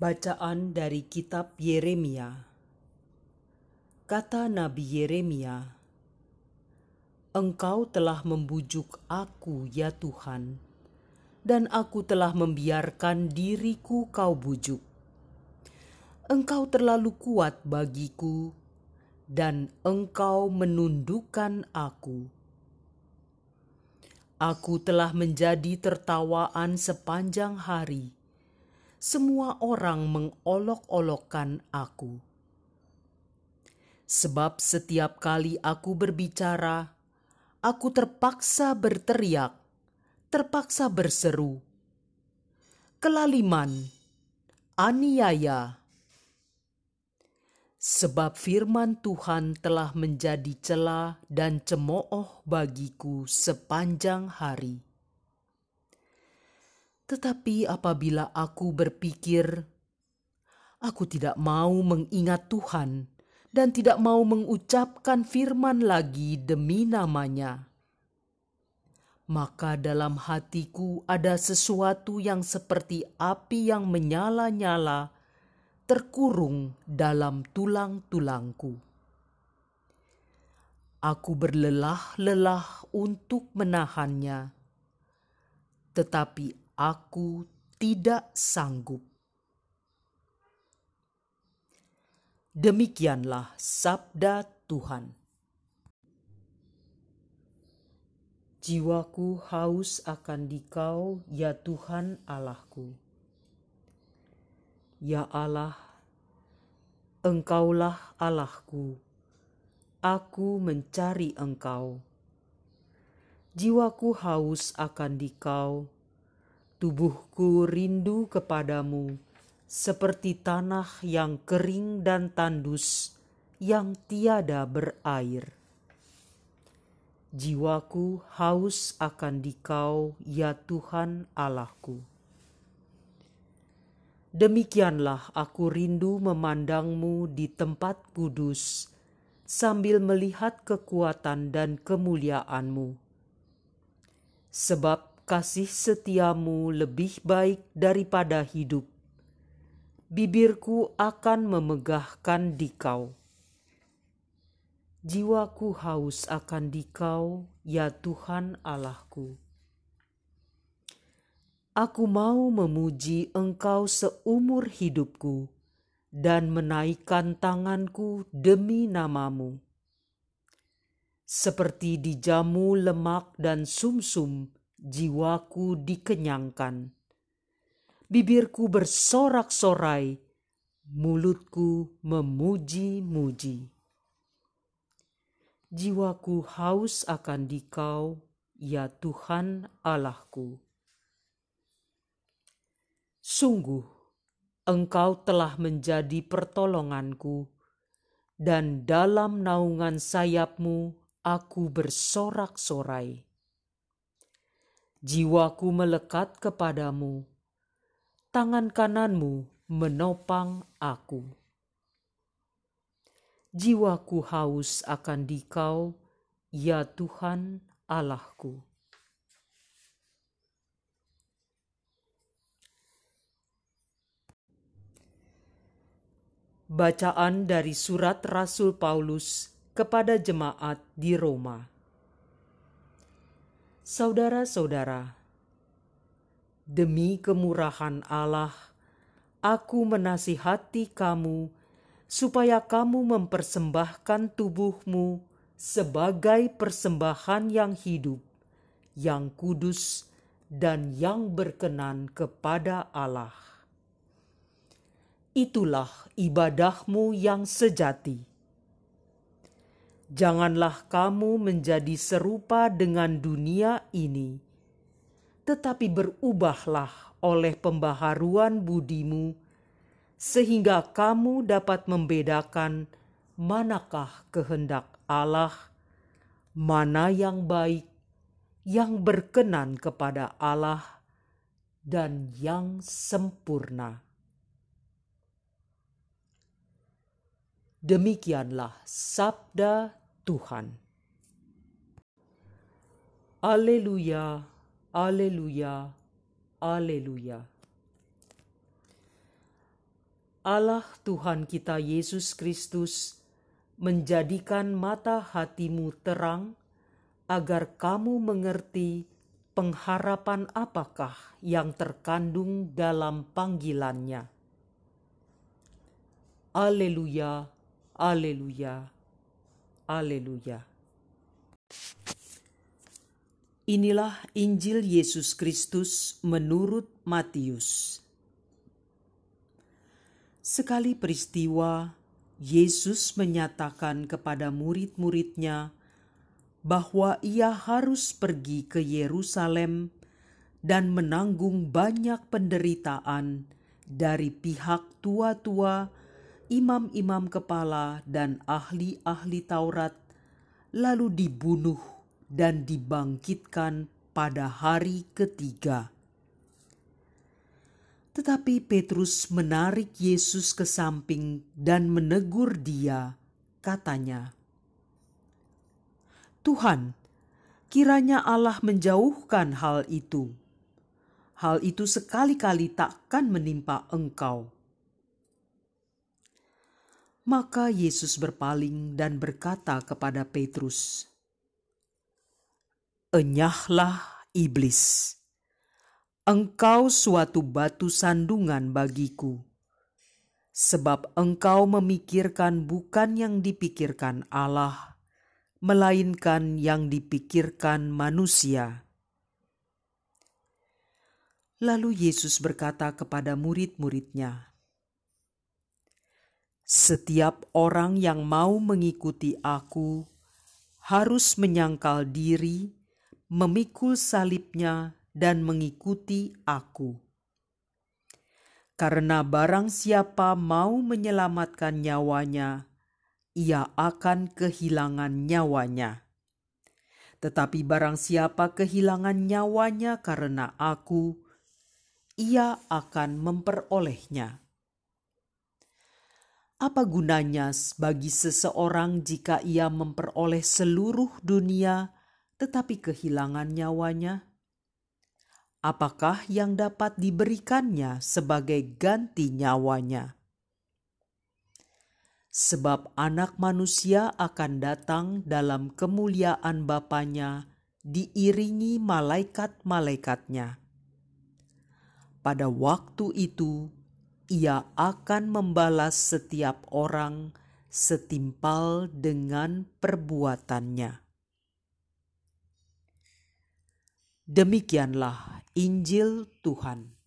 Bacaan dari kitab Yeremia. Kata Nabi Yeremia, Engkau telah membujuk aku, ya Tuhan, dan aku telah membiarkan diriku kau bujuk. Engkau terlalu kuat bagiku, dan engkau menundukkan aku. Aku telah menjadi tertawaan sepanjang hari semua orang mengolok-olokkan aku. Sebab setiap kali aku berbicara, aku terpaksa berteriak, terpaksa berseru. Kelaliman, aniaya. Sebab firman Tuhan telah menjadi celah dan cemooh bagiku sepanjang hari tetapi apabila aku berpikir, aku tidak mau mengingat Tuhan dan tidak mau mengucapkan firman lagi demi namanya. Maka dalam hatiku ada sesuatu yang seperti api yang menyala-nyala terkurung dalam tulang-tulangku. Aku berlelah-lelah untuk menahannya, tetapi aku tidak sanggup. Demikianlah sabda Tuhan. Jiwaku haus akan dikau, ya Tuhan Allahku. Ya Allah, Engkaulah Allahku. Aku mencari Engkau. Jiwaku haus akan dikau, Tubuhku rindu kepadamu, seperti tanah yang kering dan tandus, yang tiada berair. Jiwaku haus akan dikau, ya Tuhan Allahku. Demikianlah aku rindu memandangmu di tempat kudus, sambil melihat kekuatan dan kemuliaanmu. Sebab kasih setiamu lebih baik daripada hidup. Bibirku akan memegahkan dikau. Jiwaku haus akan dikau, ya Tuhan Allahku. Aku mau memuji Engkau seumur hidupku dan menaikkan tanganku demi namamu. Seperti dijamu lemak dan sumsum, -sum, jiwaku dikenyangkan. Bibirku bersorak-sorai, mulutku memuji-muji. Jiwaku haus akan dikau, ya Tuhan Allahku. Sungguh, Engkau telah menjadi pertolonganku, dan dalam naungan sayapmu aku bersorak-sorai jiwaku melekat kepadamu, tangan kananmu menopang aku. Jiwaku haus akan dikau, ya Tuhan Allahku. Bacaan dari Surat Rasul Paulus kepada jemaat di Roma. Saudara-saudara, demi kemurahan Allah, aku menasihati kamu supaya kamu mempersembahkan tubuhmu sebagai persembahan yang hidup, yang kudus, dan yang berkenan kepada Allah. Itulah ibadahmu yang sejati Janganlah kamu menjadi serupa dengan dunia ini, tetapi berubahlah oleh pembaharuan budimu, sehingga kamu dapat membedakan manakah kehendak Allah, mana yang baik, yang berkenan kepada Allah, dan yang sempurna. Demikianlah sabda Tuhan. Aleluya, aleluya, aleluya. Allah Tuhan kita Yesus Kristus menjadikan mata hatimu terang, agar kamu mengerti pengharapan apakah yang terkandung dalam panggilannya. Aleluya, aleluya, aleluya. Inilah Injil Yesus Kristus menurut Matius. Sekali peristiwa, Yesus menyatakan kepada murid-muridnya bahwa ia harus pergi ke Yerusalem dan menanggung banyak penderitaan dari pihak tua-tua, imam-imam kepala, dan ahli-ahli Taurat, lalu dibunuh dan dibangkitkan pada hari ketiga. Tetapi Petrus menarik Yesus ke samping dan menegur dia, katanya, Tuhan, kiranya Allah menjauhkan hal itu. Hal itu sekali-kali takkan menimpa engkau. Maka Yesus berpaling dan berkata kepada Petrus, "Enyahlah iblis, engkau suatu batu sandungan bagiku, sebab engkau memikirkan bukan yang dipikirkan Allah." melainkan yang dipikirkan manusia. Lalu Yesus berkata kepada murid-muridnya, "Setiap orang yang mau mengikuti Aku harus menyangkal diri, memikul salibnya, dan mengikuti Aku." Karena barang siapa mau menyelamatkan nyawanya, ia akan kehilangan nyawanya. Tetapi barang siapa kehilangan nyawanya karena aku, ia akan memperolehnya. Apa gunanya bagi seseorang jika ia memperoleh seluruh dunia tetapi kehilangan nyawanya? Apakah yang dapat diberikannya sebagai ganti nyawanya? sebab anak manusia akan datang dalam kemuliaan Bapaknya diiringi malaikat-malaikatnya. Pada waktu itu, ia akan membalas setiap orang setimpal dengan perbuatannya. Demikianlah Injil Tuhan.